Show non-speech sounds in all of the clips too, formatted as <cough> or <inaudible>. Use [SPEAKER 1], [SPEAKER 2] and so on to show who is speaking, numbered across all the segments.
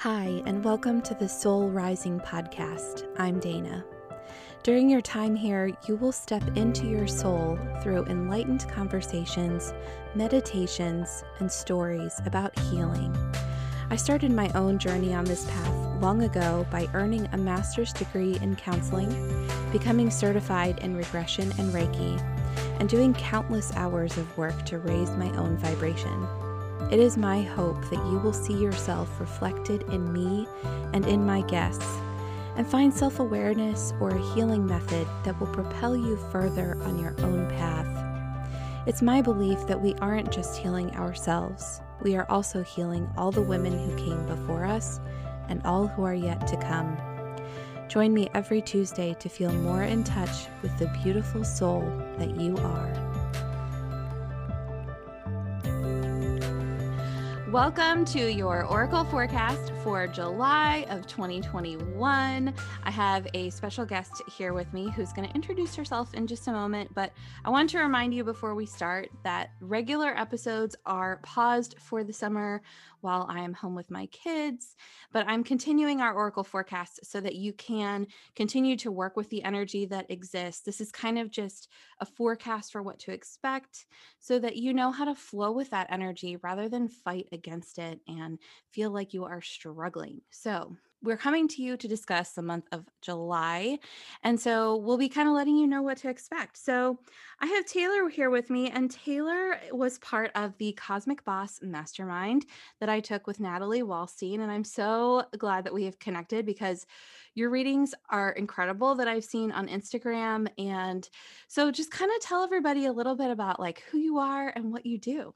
[SPEAKER 1] Hi, and welcome to the Soul Rising podcast. I'm Dana. During your time here, you will step into your soul through enlightened conversations, meditations, and stories about healing. I started my own journey on this path long ago by earning a master's degree in counseling, becoming certified in regression and Reiki, and doing countless hours of work to raise my own vibration. It is my hope that you will see yourself reflected in me and in my guests, and find self awareness or a healing method that will propel you further on your own path. It's my belief that we aren't just healing ourselves, we are also healing all the women who came before us and all who are yet to come. Join me every Tuesday to feel more in touch with the beautiful soul that you are. Welcome to your Oracle forecast for July of 2021. I have a special guest here with me who's going to introduce herself in just a moment, but I want to remind you before we start that regular episodes are paused for the summer while I am home with my kids. But I'm continuing our Oracle forecast so that you can continue to work with the energy that exists. This is kind of just a forecast for what to expect so that you know how to flow with that energy rather than fight against it and feel like you are struggling. So, we're coming to you to discuss the month of July. And so we'll be kind of letting you know what to expect. So I have Taylor here with me, and Taylor eh, was part of the Cosmic Boss Mastermind that I took with Natalie Wallstein. And I'm so glad that we have connected because your readings are incredible that I've seen on Instagram. And so just kind of tell everybody a little bit about like who you are and what you do.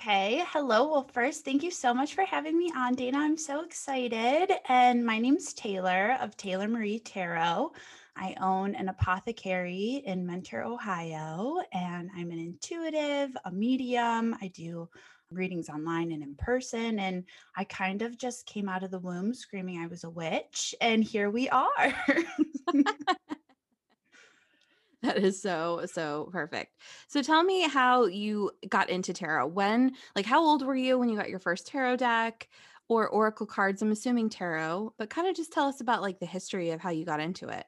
[SPEAKER 2] Okay. Hello. Well, first, thank you so much for having me on, Dana. I'm so excited. And my name's Taylor of Taylor Marie Tarot. I own an apothecary in Mentor, Ohio, and I'm an intuitive, a medium. I do readings online and in person. And I kind of just came out of the womb screaming I was a witch. And here we are. <laughs> <laughs> <laughs>
[SPEAKER 1] That is so, so perfect. So tell me how you got into tarot. When, like, how old were you when you got your first tarot deck or oracle cards? I'm assuming tarot, but kind of just tell us about like the history of how you got into it.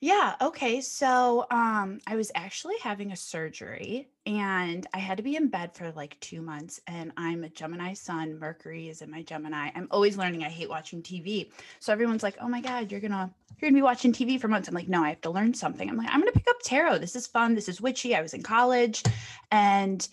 [SPEAKER 2] Yeah, okay. So, um, I was actually having a surgery and I had to be in bed for like two months. And I'm a Gemini sun. Mercury is in my Gemini. I'm always learning. I hate watching TV. So everyone's like, oh my God, you're gonna you're gonna be watching TV for months. I'm like, no, I have to learn something. I'm like, I'm gonna pick up tarot. This is fun. This is witchy. I was in college and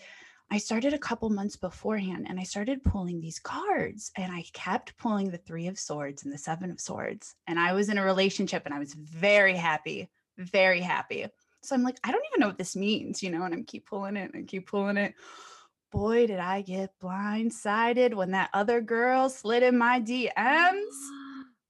[SPEAKER 2] I started a couple months beforehand and I started pulling these cards and I kept pulling the three of swords and the seven of swords. And I was in a relationship and I was very happy, very happy. So I'm like, I don't even know what this means, you know, and I'm keep pulling it and keep pulling it. Boy, did I get blindsided when that other girl slid in my DMs. <gasps>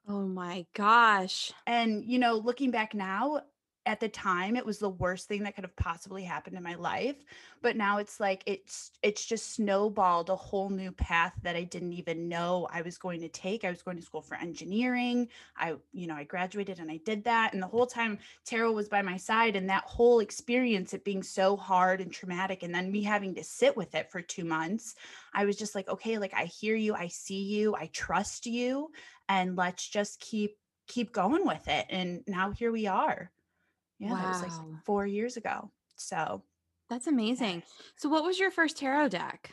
[SPEAKER 1] Oh my gosh.
[SPEAKER 2] And, you know, looking back now, at the time it was the worst thing that could have possibly happened in my life but now it's like it's it's just snowballed a whole new path that I didn't even know I was going to take. I was going to school for engineering. I you know I graduated and I did that and the whole time tarot was by my side and that whole experience it being so hard and traumatic and then me having to sit with it for 2 months I was just like okay like I hear you I see you I trust you and let's just keep keep going with it. And now here we are yeah, wow. that was like four years ago. So
[SPEAKER 1] that's amazing. So, what was your first tarot deck?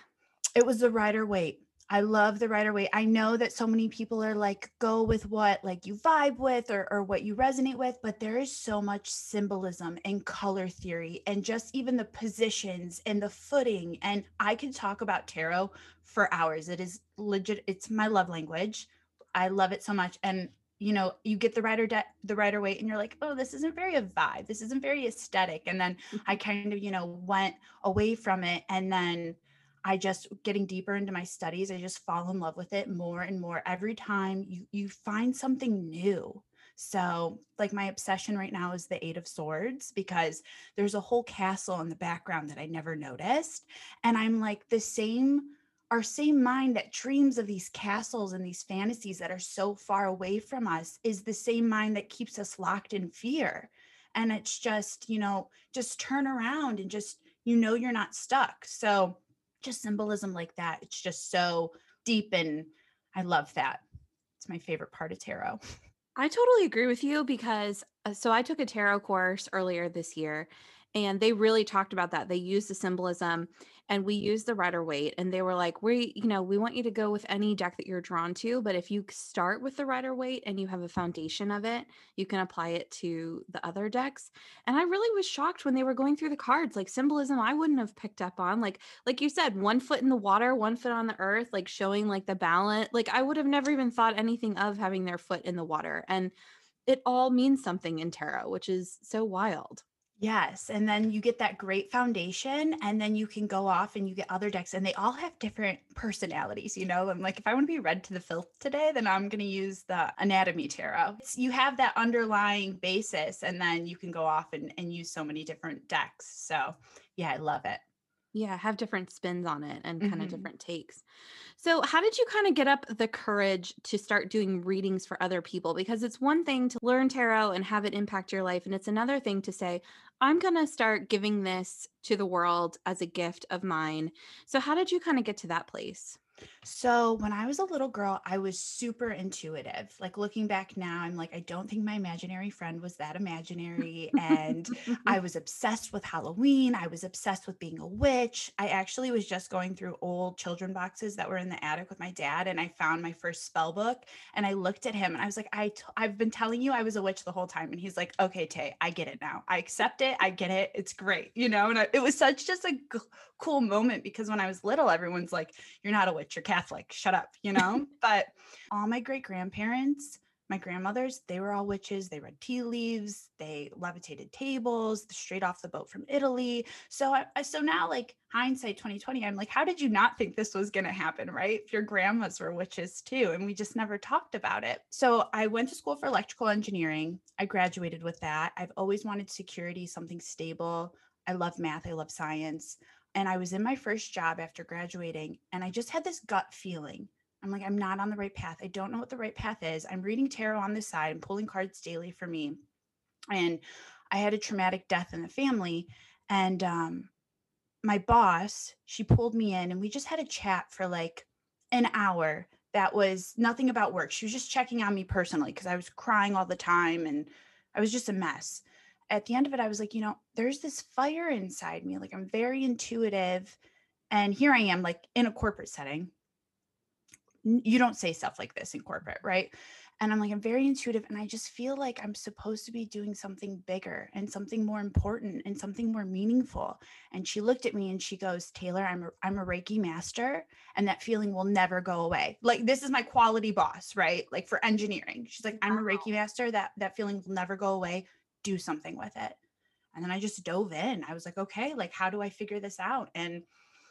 [SPEAKER 2] It was the Rider Waite. I love the Rider Waite. I know that so many people are like, go with what like you vibe with or, or what you resonate with, but there is so much symbolism and color theory and just even the positions and the footing. And I can talk about tarot for hours. It is legit, it's my love language. I love it so much. And you know you get the Rider de- the Rider Waite and you're like oh this isn't very a vibe. This isn't very aesthetic. And then i mm-hmm. kind of you know went away from it and then i just getting deeper into my studies i just fall in love with it more and more every time you you find something new. So like my obsession right now is the eight of swords because there's a whole castle in the background that i never noticed and i'm like the same our same mind that dreams of these castles and these fantasies that are so far away from us is the same mind that keeps us locked in fear. And it's just, you know, just turn around and just, you know, you're not stuck. So just symbolism like that, it's just so deep and I love that. It's my favorite part of tarot.
[SPEAKER 1] I totally agree with you because uh, so I took a tarot course earlier this year and they really talked about that. They used the symbolism and we used the Rider Waite and they were like, "We, you know, we want you to go with any deck that you're drawn to, but if you start with the Rider Waite and you have a foundation of it, you can apply it to the other decks." And I really was shocked when they were going through the cards, like symbolism I wouldn't have picked up on. Like like you said, one foot in the water, one foot on the earth, like showing like the balance. Like I would have never even thought anything of having their foot in the water. And it all means something in tarot, which is so wild.
[SPEAKER 2] Yes. And then you get that great foundation, and then you can go off and you get other decks, and they all have different personalities. You know, I'm like, if I want to be read to the filth today, then I'm going to use the anatomy tarot. It's, you have that underlying basis, and then you can go off and, and use so many different decks. So, yeah, I love it.
[SPEAKER 1] Yeah, have different spins on it and kind of
[SPEAKER 2] hmm
[SPEAKER 1] different takes. So, how did you kind of get up the courage to start doing readings for other people? Because it's one thing to learn tarot and have it impact your life, and it's another thing to say, I'm going to start giving this to the world as a gift of mine. So, how did you kind of get to that place?
[SPEAKER 2] So when I was a little girl, I was super intuitive. Like looking back now, I'm like, I don't think my imaginary friend was that imaginary. And I <laughs> was obsessed with Halloween. I was obsessed with being a witch. I actually was just going through old children boxes that were in the attic with my dad, and I found my first spell book. And I looked at him and I was like, I t- I've been telling you I was a witch the whole time. And he's like, Okay, Tay, I get it now. I accept it. I get it. It's great. You know, and I, it was such just a g- cool moment because when I was little, everyone's like, You're not a witch, you're Catholic. Shut up, you know? <laughs> but all my great grandparents, my grandmothers, they were all witches. They read tea leaves, they levitated tables straight off the boat from Italy. So I, so now like hindsight 2020, I'm like, how did you not think this was gonna happen, right? If your grandmas were witches too, and we just never talked about it. So I went to school for electrical engineering. I graduated with that. I've always wanted security, something stable. I love math, I love science. And I was in my first job after graduating, and I just had this gut feeling. I'm like, I'm not on the right path. I don't know what the right path is. I'm reading tarot on the side, I'm pulling cards daily for me. And I had a traumatic death in the family. And um, my boss, she pulled me in, and we just had a chat for like an hour that was nothing about work. She was just checking on me personally because I was crying all the time and I was just a mess at the end of it, I was like, you know, there's this fire inside me. Like I'm very intuitive. And here I am, like in a corporate setting. You don't say stuff like this in corporate, right? And I'm like, I'm very intuitive. And I just feel like I'm supposed to be doing something bigger and something more important and something more meaningful. And she looked at me and she goes, Taylor, I'm a, I'm a Reiki master and that feeling will never go away. Like this is my quality boss, right? Like for engineering. She's like, I'm a Reiki master. That that feeling will never go away do something with it. And then I just dove in. I was like, okay, like, how do I figure this out? And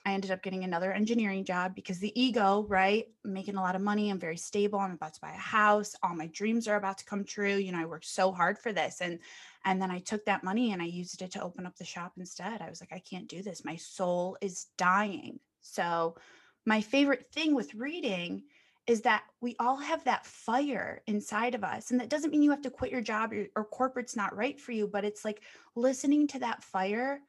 [SPEAKER 2] I ended up getting another engineering job because the ego, right? I'm making a lot of money. I'm very stable. I'm about to buy a house. All my dreams are about to come true. You know, I worked so hard for this. And and then I took that money and I used it to open up the shop instead. I was like, I can't do this. My soul is dying. So my favorite thing with reading is that we all have that fire inside of us. And that doesn't mean you have to quit your job or, or corporate's not right for you, but it's like listening to that fire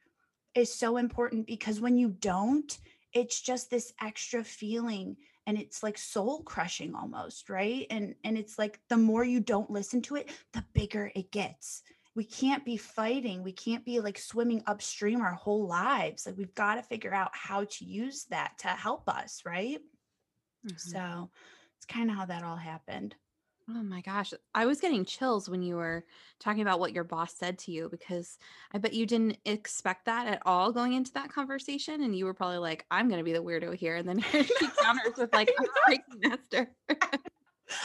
[SPEAKER 2] is so important because when you don't, it's just this extra feeling and it's like soul crushing almost, right? And and it's like the more you don't listen to it, the bigger it gets. We can't be fighting. We can't be like swimming upstream our whole lives. Like we've got to figure out how to use that to help us, right?
[SPEAKER 1] Mhm.
[SPEAKER 2] So it's kind of how that all happened.
[SPEAKER 1] Oh my gosh. I was getting chills when you were talking about what your boss said to you because I bet you didn't expect that at all going into that conversation. And you were probably like, I'm going to be the weirdo here. And then <laughs> here she counters with, like, I'm a master. <laughs>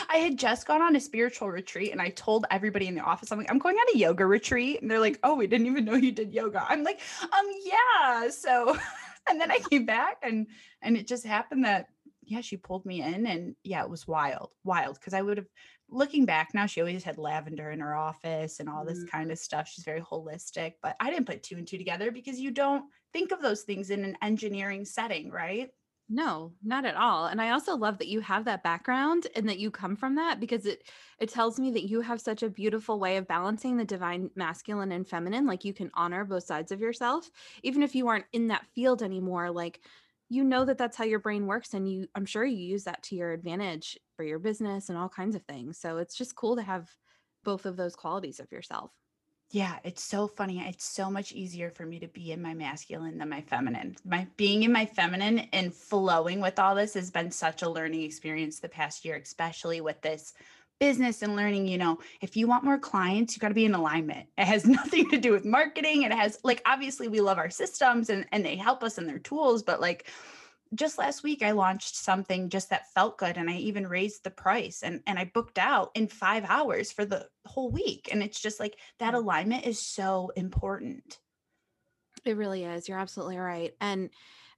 [SPEAKER 2] I had just gone on a spiritual retreat and I told everybody in the office, I'm like, I'm going on a yoga retreat. And they're like, oh, we didn't even know you did yoga. I'm like, um, yeah. So, <laughs> and then I came back and, and it just happened that, yeah, she pulled me in and yeah, it was wild, wild. Cause I would have, looking back now, she always had lavender in her office and all this
[SPEAKER 1] Mm.
[SPEAKER 2] kind of stuff. She's very holistic, but I didn't put two and two together because you don't think of those things in an engineering setting, right?
[SPEAKER 1] No, not at all. And I also love that you have that background and that you come from that because it it tells me that you have such a beautiful way of balancing the divine masculine and feminine. Like you can honor both sides of yourself, even if you aren't in that field anymore. Like you know that that's how your brain works and you i'm sure you use that to your advantage for your business and all kinds of things so it's just cool to have both of those qualities of yourself
[SPEAKER 2] yeah, it's so funny. It's so much easier for me to be in my masculine than my feminine. My being in my feminine and flowing with all this has been such a learning experience the past year, especially with this business and learning, you know, if you want more clients, you got to be in alignment. It has <laughs> nothing to do with marketing. It has like obviously we love our systems and and they help us and their tools, but like just last week I launched something just that felt good and I even raised the price and and I booked out in 5 hours for the whole week and it's just like that mm. alignment is so important.
[SPEAKER 1] It really is. You're absolutely right. And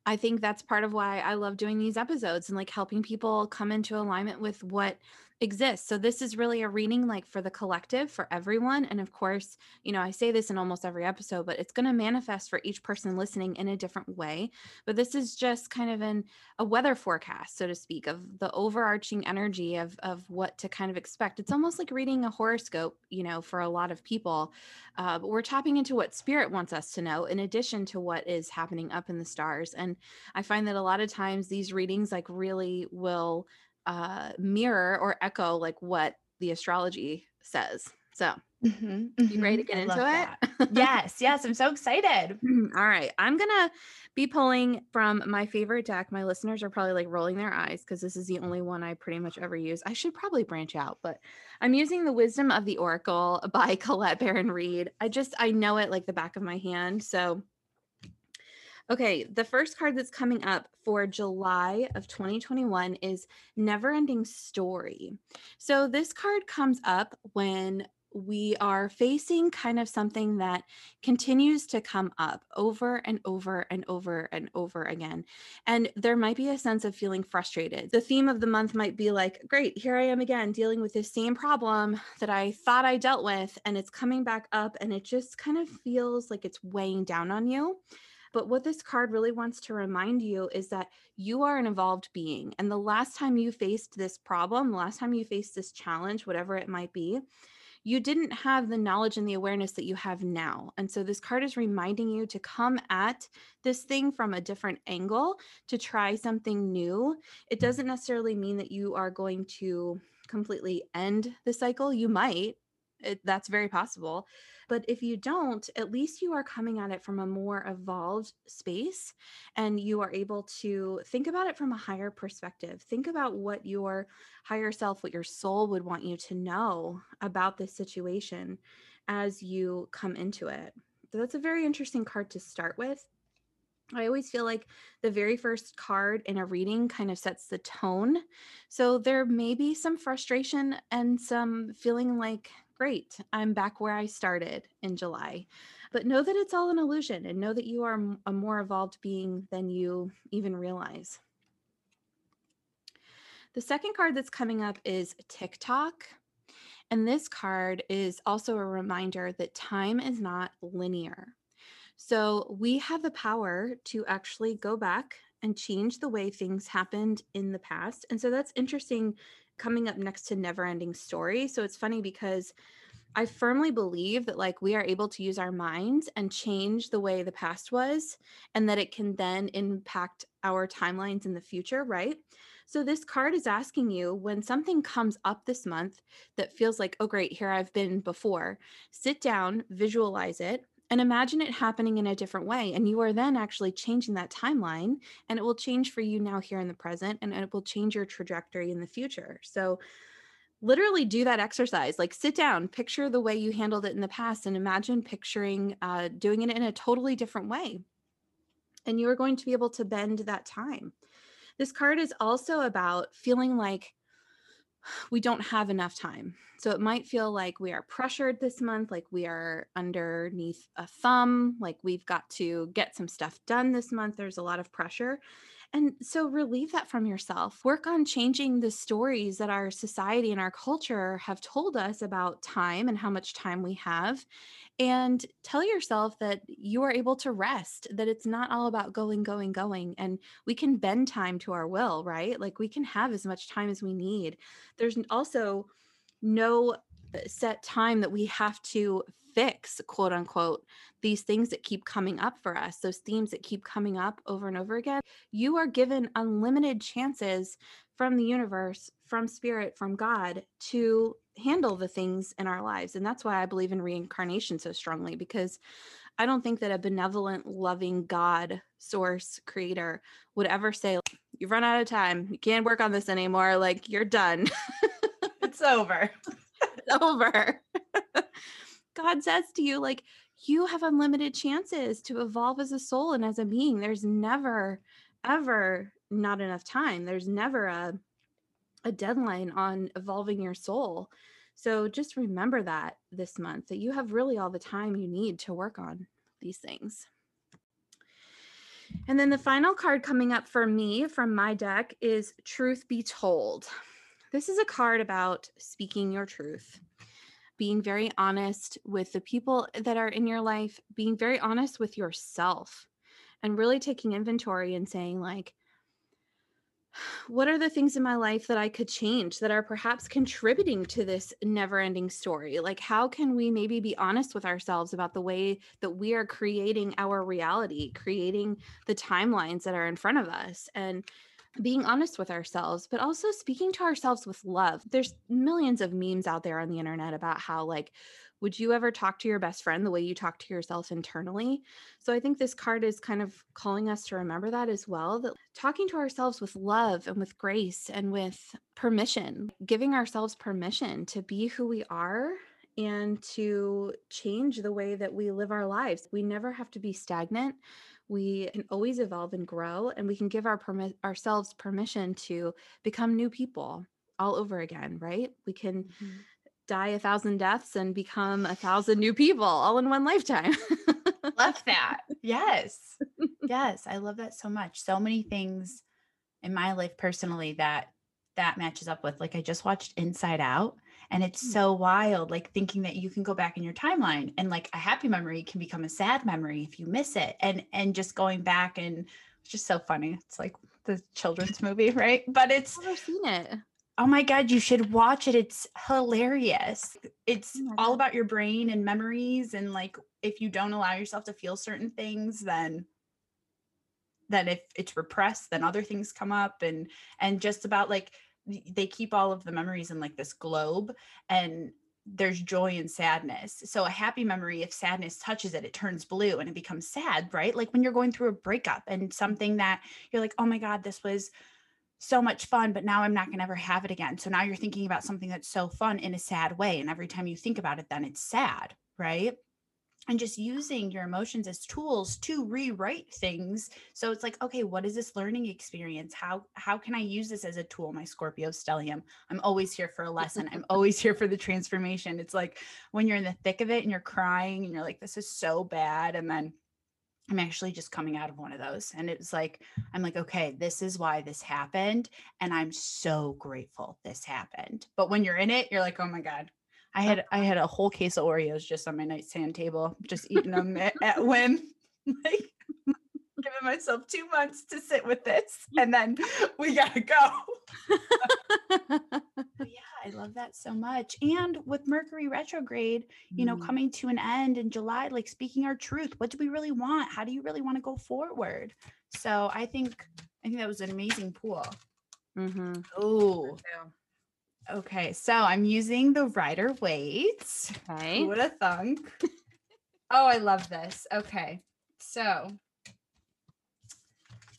[SPEAKER 1] I think that's part of why I love doing these episodes and like helping people come into alignment with what exists. So this is really a reading like for the collective, for everyone. And of course, you know, I say this in almost every episode, but it's going to manifest for each person listening in a different way. But this is just kind of an a weather forecast, so to speak, of the overarching energy of of what to kind of expect. It's almost like reading a horoscope, you know, for a lot of people. Uh, but we're tapping into what spirit wants us to know in addition to what is happening up in the stars. And I find that a lot of times these readings like really will uh, mirror or echo like what the astrology says. So, mm-hmm, mm-hmm. you ready to mm-hmm. get into
[SPEAKER 2] it? <laughs> yes, yes, I'm so excited.
[SPEAKER 1] Mm-hmm. All right, I'm gonna be pulling from my favorite deck. My listeners are probably like rolling their eyes because this is the only one I pretty much ever use. I should probably branch out, but I'm using the Wisdom of the Oracle <laughs> by Colette Baron Reid. I just I know it like the back of my hand, so Okay, the first card that's coming up for July of 2021 is Never Ending Story. So, this card comes up when we are facing kind of something that continues to come up over and over and over and over again. And there might be a sense of feeling frustrated. The theme of the month might be like, great, here I am again dealing with this same problem that I thought I dealt with, and it's coming back up, and it just kind of feels like it's weighing down on you. But what this card really wants to remind you is that you are an evolved being. And the last time you faced this problem, the last time you faced this challenge, whatever it might be, you didn't have the knowledge and the awareness that you have now. And so this card is reminding you to come at this thing from a different angle, to try something new. It doesn't necessarily mean that you are going to completely end the cycle. You might, it, that's very possible. But if you don't, at least you are coming at it from a more evolved space and you are able to think about it from a higher perspective. Think about what your higher self, what your soul would want you to know about this situation as you come into it. So that's a very interesting card to start with. I always feel like the very first card in a reading kind of sets the tone. So there may be some frustration and some feeling like great. I'm back where I started in July. But know that it's all an illusion and know that you are a more evolved being than you even realize. The second card that's coming up is Tick Tock. And this card is also a reminder that time is not linear. So we have the power to actually go back and change the way things happened in the past. And so that's interesting coming up next to never ending story. So it's funny because I firmly believe that like we are able to use our minds and change the way the past was and that it can then impact our timelines in the future, right? So this card is asking you when something comes up this month that feels like, oh great, here I've been before. Sit down, visualize it, and imagine it happening in a different way. And you are then actually changing that timeline, and it will change for you now here in the present, and it will change your trajectory in the future. So, literally do that exercise. Like, sit down, picture the way you handled it in the past, and imagine picturing uh, doing it in a totally different way. And you are going to be able to bend that time. This card is also about feeling like we don't have enough time. So it might feel like we are pressured this month, like we are underneath a thumb, like we've got to get some stuff done this month. There's a lot of pressure. And so relieve that from yourself. Work on changing the stories that our society and our culture have told us about time and how much time we have. And tell yourself that you are able to rest, that it's not all about going, going, going. And we can bend time to our will, right? Like we can have as much time as we need. There's also no Uh, set time that we have to fix, quote unquote, these things that keep coming up for us, those themes that keep coming up over and over again. You are given unlimited chances from the universe, from spirit, from God to handle the things in our lives. And that's why I believe in reincarnation so strongly because I don't think that a benevolent, loving God, source, creator would ever say, You've run out of time. You can't work on this anymore. Like, you're done. <laughs>
[SPEAKER 2] it's over. <laughs>
[SPEAKER 1] over. God says to you, like, you have unlimited chances to evolve as a soul and as a being. There's never, ever not enough time. There's never a a deadline on evolving your soul. So just remember that this month that you have really all the time you need to work on these things. And then the final card coming up for me from my deck is Truth Be Told. This is a card about speaking your truth being very honest with the people that are in your life, being very honest with yourself, and really taking inventory and saying, like, <sighs> what are the things in my life that I could change that are perhaps contributing to this never ending story? Like, how can we maybe be honest with ourselves about the way that we are creating our reality, creating the timelines that are in front of us? And being honest with ourselves, but also speaking to ourselves with love. There's millions of memes out there on the internet about how, like, would you ever talk to your best friend the way you talk to yourself internally? So I think this card is kind of calling us to remember that as well that talking to ourselves with love and with grace and with permission, giving ourselves permission to be who we are and to change the way that we live our lives. We never have to be stagnant we can always evolve and grow and we can give our permi- ourselves permission to become new people all over again right? We can mm-hmm. die a thousand deaths and become a thousand new people all in one lifetime.
[SPEAKER 2] Love <laughs> that. Yes. Yes i love that so much. So many things in my life personally that that matches up with like i just watched inside out and it's mm. so wild, like thinking that you can go back in your timeline and like a happy memory can become a sad memory if you miss it. And and just going back and it's just so funny. It's like the children's <laughs> movie, right? But it's
[SPEAKER 1] I've never seen it.
[SPEAKER 2] Oh my God, you should watch it. It's hilarious. It's oh all about your brain and memories. And like, if you don't allow yourself to feel certain things, then then if it's repressed, then other things come up and and just about like they keep all of the memories in like this globe and there's joy and sadness. So a happy memory, if sadness touches it, it turns blue and it becomes sad, right? Like when you're going through a breakup and something that you're like, oh my God, this was so much fun, but now I'm not going to ever have it again. So now you're thinking about something that's so fun in a sad way. And every time you think about it, then it's sad, right? And just using your emotions as tools to rewrite things so it's like okay what is this learning experience how how can i use this as a tool my scorpio stellium i'm always here for a lesson i'm <laughs> always here for the transformation it's like when you're in the thick of it and you're crying and you're like this is so bad and then I'm actually just coming out of one of those. And it was like, I'm like, okay, this is why this happened. And I'm so grateful this happened. But when you're in it, you're like, oh my God, I had I had a whole case of Oreos just on my nightstand table, just eating them at, <laughs> at whim, <laughs> like giving myself two months to sit with this, <laughs> and then we gotta go. yeah, I love that so much. And with Mercury retrograde, you know, mm. coming to an end in July, like speaking our truth. What do we really want? How do you really want to go forward? So I think I think that was an amazing pool. Mm-hmm. Oh, Okay, so I'm using the Rider Waite. Okay. What a thunk? oh, I love this. Okay, so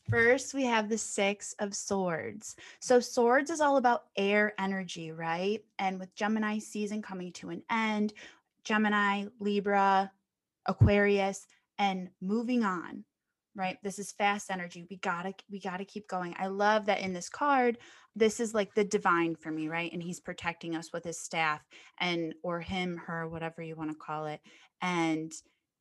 [SPEAKER 2] first we have the Six of Swords. So, swords is all about air energy, right? And with Gemini season coming to an end, Gemini, Libra, Aquarius, and moving on right? This is fast energy we gotta we gotta keep going. I love that in this card this is like the divine for me right? And he's protecting us with his staff and or him her whatever you want to call it and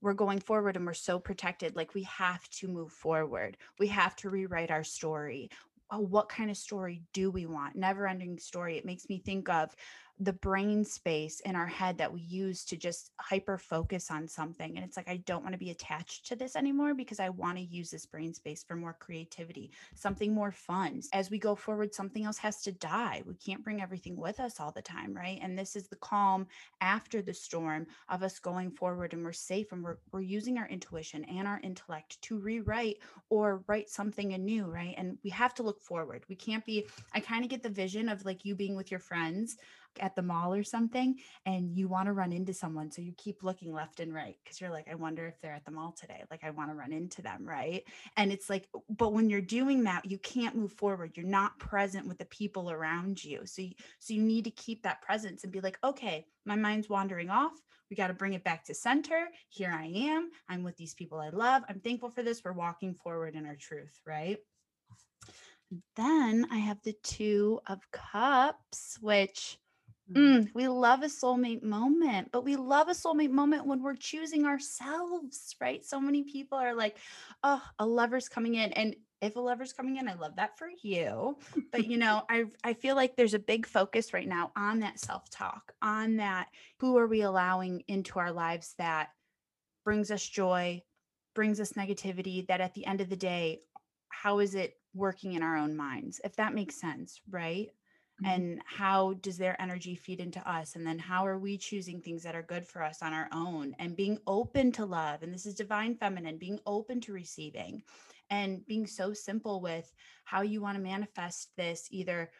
[SPEAKER 2] we're going forward and we're so protected like we have to move forward. We have to rewrite our story. Oh, what kind of story do we want? Never ending story it makes me think of the brain space in our head that we use to just hyper focus on something and it's like i don't want to be attached to this anymore because i want to use this brain space for more creativity something more fun. As we go forward something else has to die. We can't bring everything with us all the time right? And this is the calm after the storm of us going forward and we're safe and we're, we're using our intuition and our intellect to rewrite or write something anew right? And we have to look forward. We can't be i kind of get the vision of like you being with your friends at the mall or something and you want to run into someone so you keep looking left and right because you're like i wonder if they're at the mall today like i want to run into them right? And it's like but when you're doing that you can't move forward you're not present with the people around you so you, so you need to keep that presence and be like okay my mind's wandering off we got to bring it back to center here i am i'm with these people i love i'm thankful for this we're walking forward in our truth right? Then I have the Two of Cups, which Mm, we love a soulmate moment, but we love a soulmate moment when we're choosing ourselves, right? So many people are like, oh, a lover's coming in. And if a lover's coming in, I love that for you. But you know, I I feel like there's a big focus right now on that self-talk, on that who are we allowing into our lives that brings us joy, brings us negativity, that at the end of the day, how is it working in our own minds? If that makes sense, right? Mm-hmm. and how does their energy feed into us and then how are we choosing things that are good for us on our own and being open to love and this is divine feminine being open to receiving and being so simple with how you want to manifest this either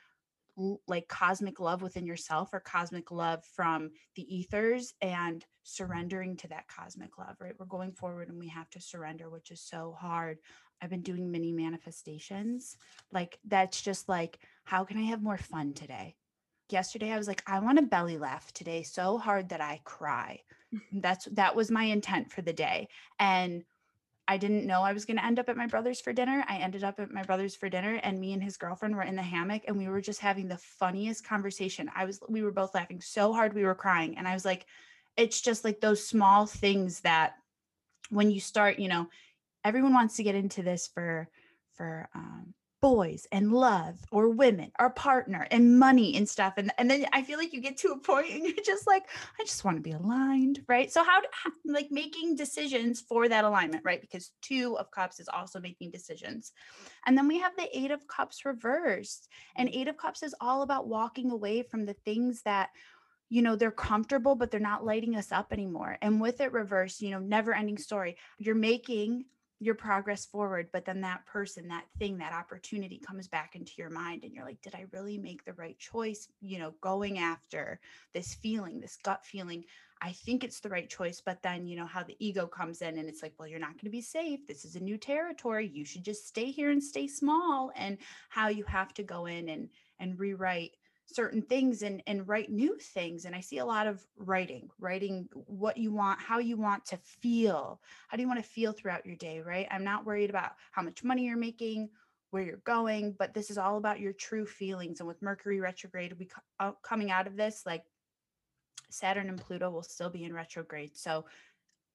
[SPEAKER 2] like cosmic love within yourself or cosmic love from the ethers and mm. surrendering to that cosmic love right we're going forward and we have to surrender which is so hard I've been doing mini manifestations. Like that's just like, how can I have more fun today? Yesterday I was like, I want a belly laugh today so hard that I cry. <laughs> that's that was my intent for the day. And I didn't know I was going to end up at my brother's for dinner. I ended up at my brother's for dinner and me and his girlfriend were in the hammock and we were just having the funniest conversation. I was we were both laughing so hard we were crying and I was like it's just like those small things that when you start, you know, everyone wants to get into this for for um, boys and love or women or partner and money and stuff and, and then i feel like you get to a point and you're just like i just want to be aligned right? So how, how like making decisions for that alignment right? Because two of cups is also making decisions. And then we have the eight of cups reversed and mm. eight of cups is all about walking away from the things that you know they're comfortable but they're not lighting us up anymore and with it reversed you know never ending story you're making your progress forward but then that person that thing that opportunity comes back into your mind and you're like did i really make the right choice? You know going after this feeling this gut feeling i think it's the right choice but then you know how the ego comes in and it's like well you're not going to be safe. This is a new territory. You should just stay here and stay small and how you have to go in and and rewrite certain things and and write new things and i see a lot of writing writing what you want how you want to feel. How do you want to feel throughout your day right? I'm not worried about how much money you're making where you're going but this is all about your true feelings and with mercury retrograde we uh, coming out of this like saturn and pluto will still be in retrograde so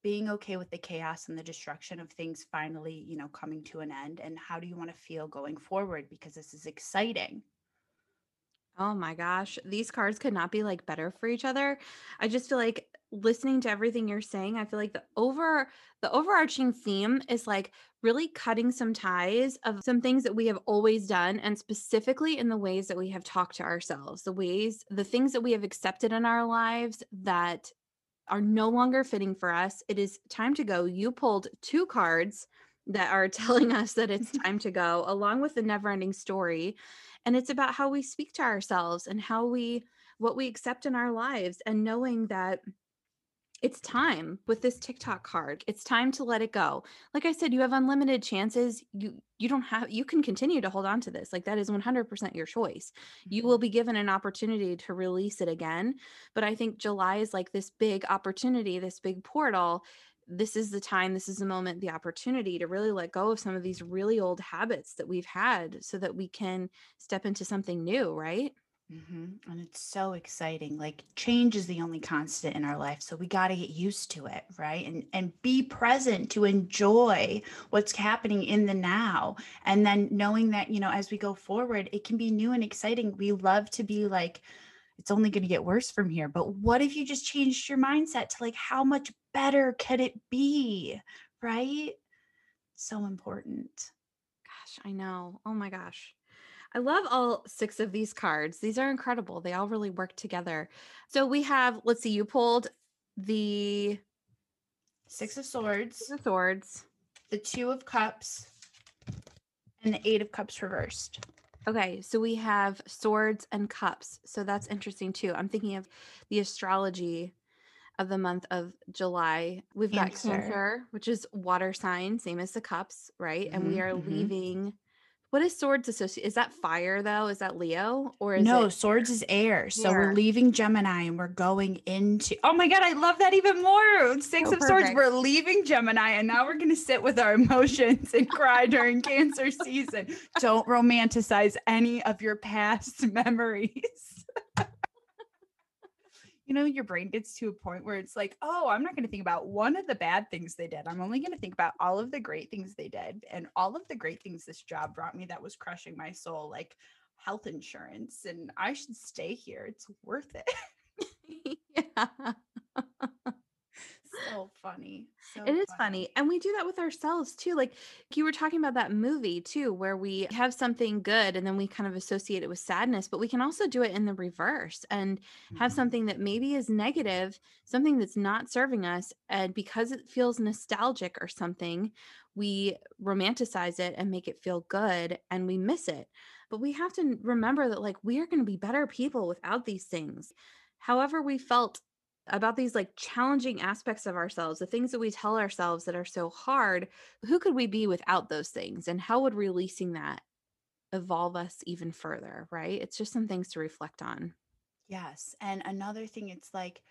[SPEAKER 2] being okay with the chaos and the destruction of things finally you know coming to an end and how do you want to feel going forward because this is exciting
[SPEAKER 1] Oh my gosh, these cards could not be like better for each other. I just feel like listening to everything you're saying, I feel like the over the overarching theme is like really cutting some ties of some things that we have always done and specifically in the ways that we have talked to ourselves, the ways the things that we have accepted in our lives that are no longer fitting for us. It is time to go. You pulled two cards that are <laughs> telling us that it's <laughs> time to go along with the never ending story and it's about how we speak to ourselves and how we what we accept in our lives and knowing that it's time with this Tick Tock card. It's time to let it go. Like I said, you have unlimited chances. You you don't have you can continue to hold on to this. Like that is 100% your choice. You mm-hmm. will be given an opportunity to release it again, but I think July is like this big opportunity, this big portal this is the time, this is the moment, the opportunity to really let go of some of these really old habits that we've had so that we can step into something new, right?
[SPEAKER 2] Mm-hmm. And it's so exciting. Like change is the only constant in our life, so we got to get used to it, right? And and be present to enjoy what's happening in the now, and then knowing that you know as we go forward, it can be new and exciting. We love to be like it's only going to get worse from here. But what if you just changed your mindset to like, how much better could it be? Right? So important.
[SPEAKER 1] Gosh, I know. Oh my gosh. I love all six of these cards. These are incredible. They all really work together. So we have, let's see, you pulled the
[SPEAKER 2] Six of Swords,
[SPEAKER 1] Six of Swords,
[SPEAKER 2] the Two of Cups, and the Eight of Cups reversed.
[SPEAKER 1] Okay, so we have swords and cups. So that's interesting too. I'm thinking of the astrology of the month of July. We've got
[SPEAKER 2] Cancer.
[SPEAKER 1] Which is water sign, same as the cups, right? And we
[SPEAKER 2] Mhm,
[SPEAKER 1] are
[SPEAKER 2] mhm.
[SPEAKER 1] leaving. What is swords associated? Is that fire though? Is that Leo or is
[SPEAKER 2] no,
[SPEAKER 1] it
[SPEAKER 2] Swords is air. So
[SPEAKER 1] Air.
[SPEAKER 2] we're leaving Gemini and we're going into. Oh my God, I love that even more. Six
[SPEAKER 1] Oh,
[SPEAKER 2] of Swords, we're leaving Gemini and now we're going to sit with our <laughs> emotions and cry during Cancer season. Don't romanticize any of your past <laughs> memories. <laughs> you know, your brain gets to a point where it's like, oh, I'm not going to think about one of the bad things they did. I'm only going to think about all of the great things they did and all of the great things this job brought me that was crushing my soul, like health insurance. And I should stay here. It's worth it. <laughs>
[SPEAKER 1] yeah. <laughs>
[SPEAKER 2] so funny. So
[SPEAKER 1] It is funny. And we do that with ourselves too. Like you were talking about that movie too, where we have something good and then we kind of associate it with sadness, but we can also do it in the reverse and have
[SPEAKER 2] Mhm.
[SPEAKER 1] something that maybe is negative, something that's not serving us. And because it feels nostalgic or something, we romanticize it and make it feel good and we miss it. But we have to remember that, like, we are going to be better people without these things. However, we felt about these like challenging aspects of ourselves, the things that we tell ourselves that are so hard, who could we be without those things? And how would releasing that evolve us even further? Right. It's just some things to reflect on.
[SPEAKER 2] Yes. And another thing, it's like,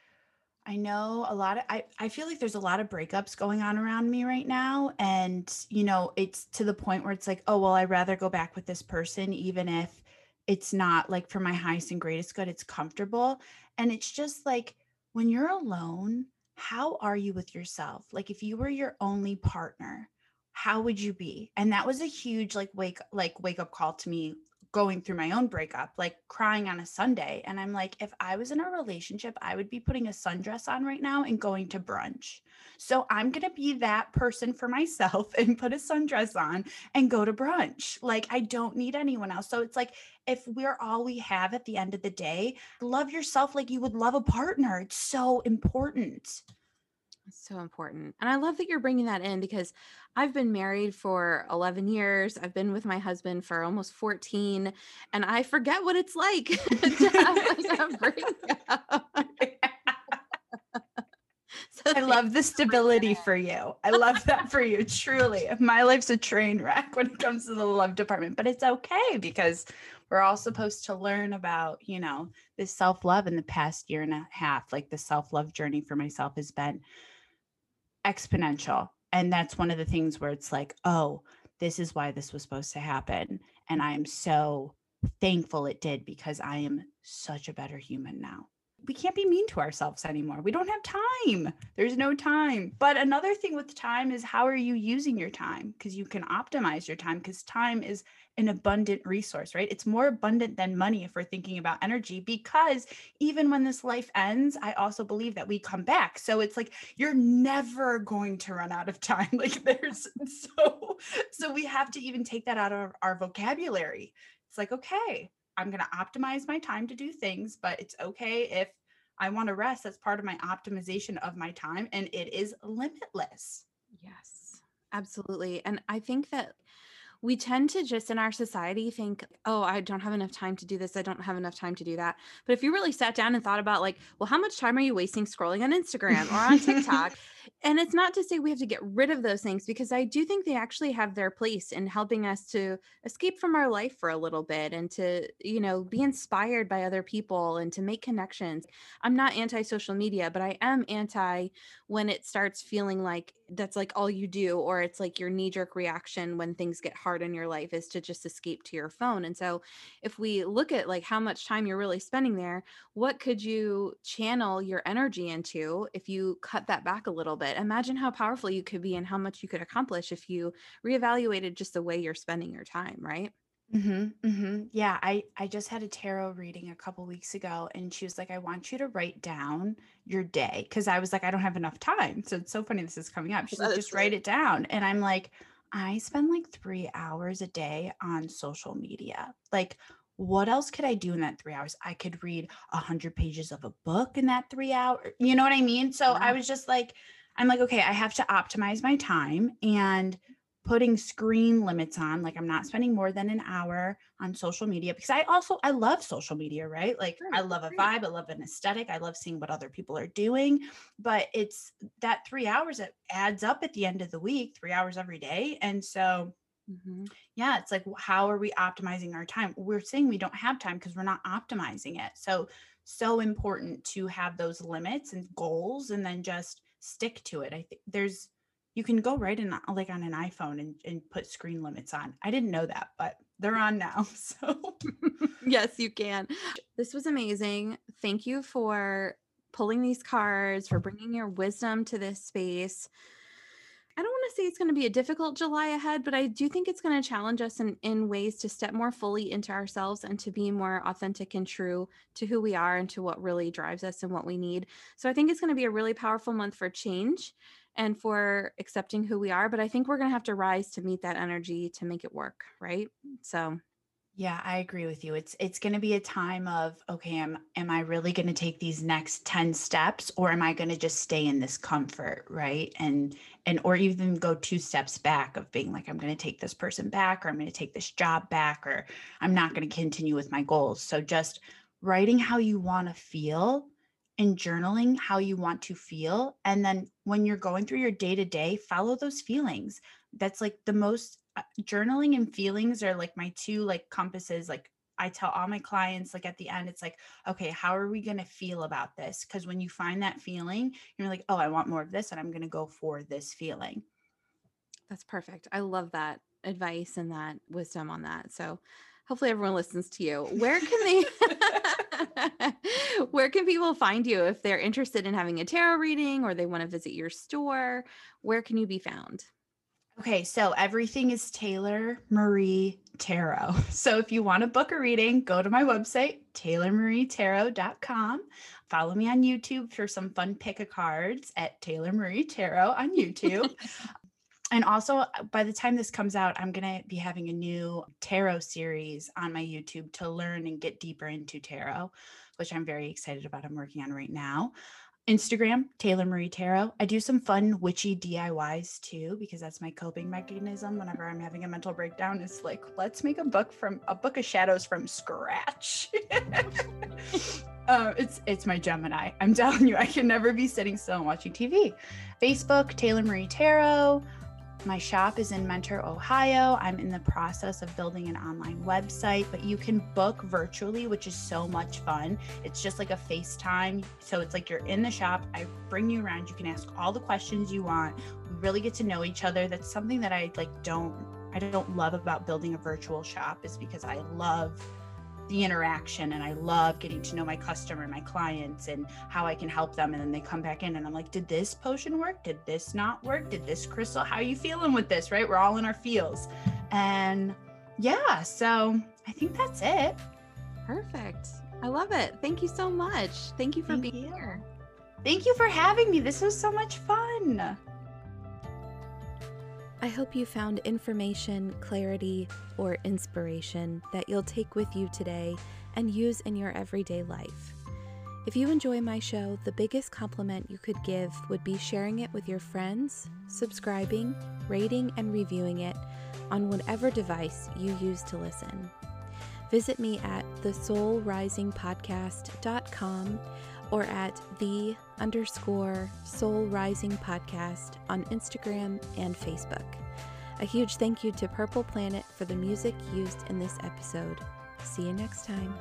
[SPEAKER 2] I know a lot of, I, I feel like there's a lot of breakups going on around me right now. And, you know, it's to the point where it's like, oh, well, I'd rather go back with this person, even if it's not like for my highest and greatest good, it's comfortable. And it's just like when you're alone, how are you with yourself? Like if you were your only partner, how would you be? And that was a huge like wake like wake up call to me going through my own breakup, like crying on a Sunday. And I'm like, if I was in a relationship, I would be putting a sundress on right now and going to brunch. So I'm going to be that person for myself <laughs> and put a sundress on and go to brunch. Like, I don't need anyone else. So it's like, if we're all we have at the end of the day, love yourself like you would love a partner. It's so important.
[SPEAKER 1] It's so important. And I love that you're bringing that in because I've been married for 11 years. I've been with my husband for almost 14, and I forget what it's like <laughs> to have a breakup. <laughs> So
[SPEAKER 2] I love the stability for you. I love that for you, truly. My life's a train wreck when it comes to the love department, but it's okay because we're all supposed to learn about, you know, this self love in the past year and a half. Like the self love journey for myself has been exponential. And that's one of the things where it's like, oh, this is why this was supposed to happen. And I am so thankful it did because I am such a better human now. We can't be mean to ourselves anymore. We don't have time. There's no time. But another thing with time is how are you using your time? Because you can optimize your time because time is an abundant resource, right? It's more abundant than money if we're thinking about energy because even when this life ends, I also believe that we come back. So it's like you're never going to run out of time. <laughs> Like there's so so we have to even take that out of our vocabulary. It's like, okay, I'm going to optimize my time to do things, but it's okay if I want to rest. That's part of my optimization of my time and it is limitless.
[SPEAKER 1] Yes, absolutely. And I think that we tend to just in our society think, oh, I don't have enough time to do this. I don't have enough time to do that. But if you really sat down and thought about, like, well, how much time are you wasting scrolling on Instagram or on <laughs> TikTok? And it's not to say we have to get rid of those things because I do think they actually have their place in helping us to escape from our life for a little bit and to, you know, be inspired by other people and to make connections. I'm not anti social media, but I am anti when it starts feeling like that's like all you do or it's like your knee jerk reaction when things get hard in your life is to just escape to your phone. And so if we look at like how much time you're really spending there, what could you channel your energy into if you cut that back a little bit? Imagine how powerful you could be and how much you could accomplish if you reevaluated just the way you're spending your time, right?
[SPEAKER 2] Mm-hmm, mm-hmm. Yeah, I I just had a tarot reading a couple weeks ago, and she was like, "I want you to write down your day," because I was like, "I don't have enough time." So it's so funny this is coming up. She's
[SPEAKER 1] That
[SPEAKER 2] like, "Just write it down," and I'm like, "I spend like three hours a day on social media. Like, what else could I do in that three hours? I could read a hundred pages of a book in that three hour. You know what I mean? So I was just like, I'm like, okay, I have to optimize my time and putting screen limits on like i'm not spending more than an hour on social media because i also i love social media right? Like i love a vibe i love an aesthetic i love seeing what other people are doing but it's that three hours that adds up at the end of the week three hours every day and so
[SPEAKER 1] Mhm.
[SPEAKER 2] yeah it's like how are we optimizing our time? We're saying we don't have time because we're not optimizing it so so important to have those limits and goals and then just stick to it i think there's you can go right in like on an iphone and, and put screen limits on i didn't know that but they're on now <laughs> so
[SPEAKER 1] yes, you can. This was amazing. Thank you for pulling these cards, for bringing your wisdom to this space. I don't want to say it's going to be a difficult July ahead, but I do think it's going to challenge us in, in ways to step more fully into ourselves and to be more authentic and true to who we are and to what really drives us and what we need. So I think it's going to be a really powerful month for change and for accepting who we are. But I think we're going to have to rise to meet that energy to make it work. Right. So
[SPEAKER 2] Yeah, I agree with you. It's it's going to be a time of okay, am am I really going to take these next 10 steps or am I going to just stay in this comfort, right? And and or even go two steps back of being like I'm going to take this person back or I'm going to take this job back or I'm not going to continue with my goals. So just writing how you want to feel and journaling how you want to feel and then when you're going through your day to day, follow those feelings. That's like the most Uh, journaling and feelings are like my two like compasses like i tell all my clients like at the end it's like okay how are we going to feel about this because when you find that feeling you're like oh i want more of this and i'm going to go for this feeling
[SPEAKER 1] That's perfect. I love that advice and that wisdom on that. So hopefully everyone listens to you. Where can they <laughs> Where can people find you if they're interested in having a tarot reading or they want to visit your store? Where can you be found?
[SPEAKER 2] Okay, so everything is Taylor Marie Tarot. <laughs> So if you want to book a reading, go to my website, taylormarietarot.com. Follow me on YouTube for some fun pick a cards at Taylor Marie Tarot on YouTube. <laughs> and also, by the time this comes out, I'm going to be having a new tarot series on my YouTube to learn and get deeper into tarot, which I'm very excited about. I'm working on right now. Instagram, Taylor Marie Tarot. I do some fun witchy DIYs too, because that's my coping mechanism whenever I'm having a mental breakdown. It's like, let's make a book from a book of shadows from scratch. <laughs> uh, it's it's my Gemini. I'm <laughs> telling you, I can never be sitting still and watching TV. Facebook, Taylor Marie Tarot. My shop is in Mentor, Ohio. I'm in the process of building an online website, but you can book virtually, which is so much fun. It's just like a FaceTime. So it's like you're in the shop. I bring you around. You can ask all the questions you want. We really get to know each other. That's something that I like don't I don't love about building a virtual shop is because I love the interaction and I love getting to know my customer, my clients, and how I can help them. And then they come back in and I'm like, did this potion work? Did this not work? Did this crystal? How are you feeling with this? Right? We're all in our feels. And yeah, so I think that's it.
[SPEAKER 1] Perfect. I love it. Thank you so much. Thank you for
[SPEAKER 2] Thank
[SPEAKER 1] being
[SPEAKER 2] you.
[SPEAKER 1] here.
[SPEAKER 2] Thank you for having me. This was so much fun.
[SPEAKER 1] I hope you found information, clarity, or inspiration that you'll take with you today and use in your everyday life. If you enjoy my show, the biggest compliment you could give would be sharing it with your friends, subscribing, rating, and reviewing it on whatever device you use to listen. Visit me at thesoulrisingpodcast.com or at the underscore soul rising podcast on Instagram and Facebook. A huge thank you to Purple Planet for the music used in this episode. See you next time.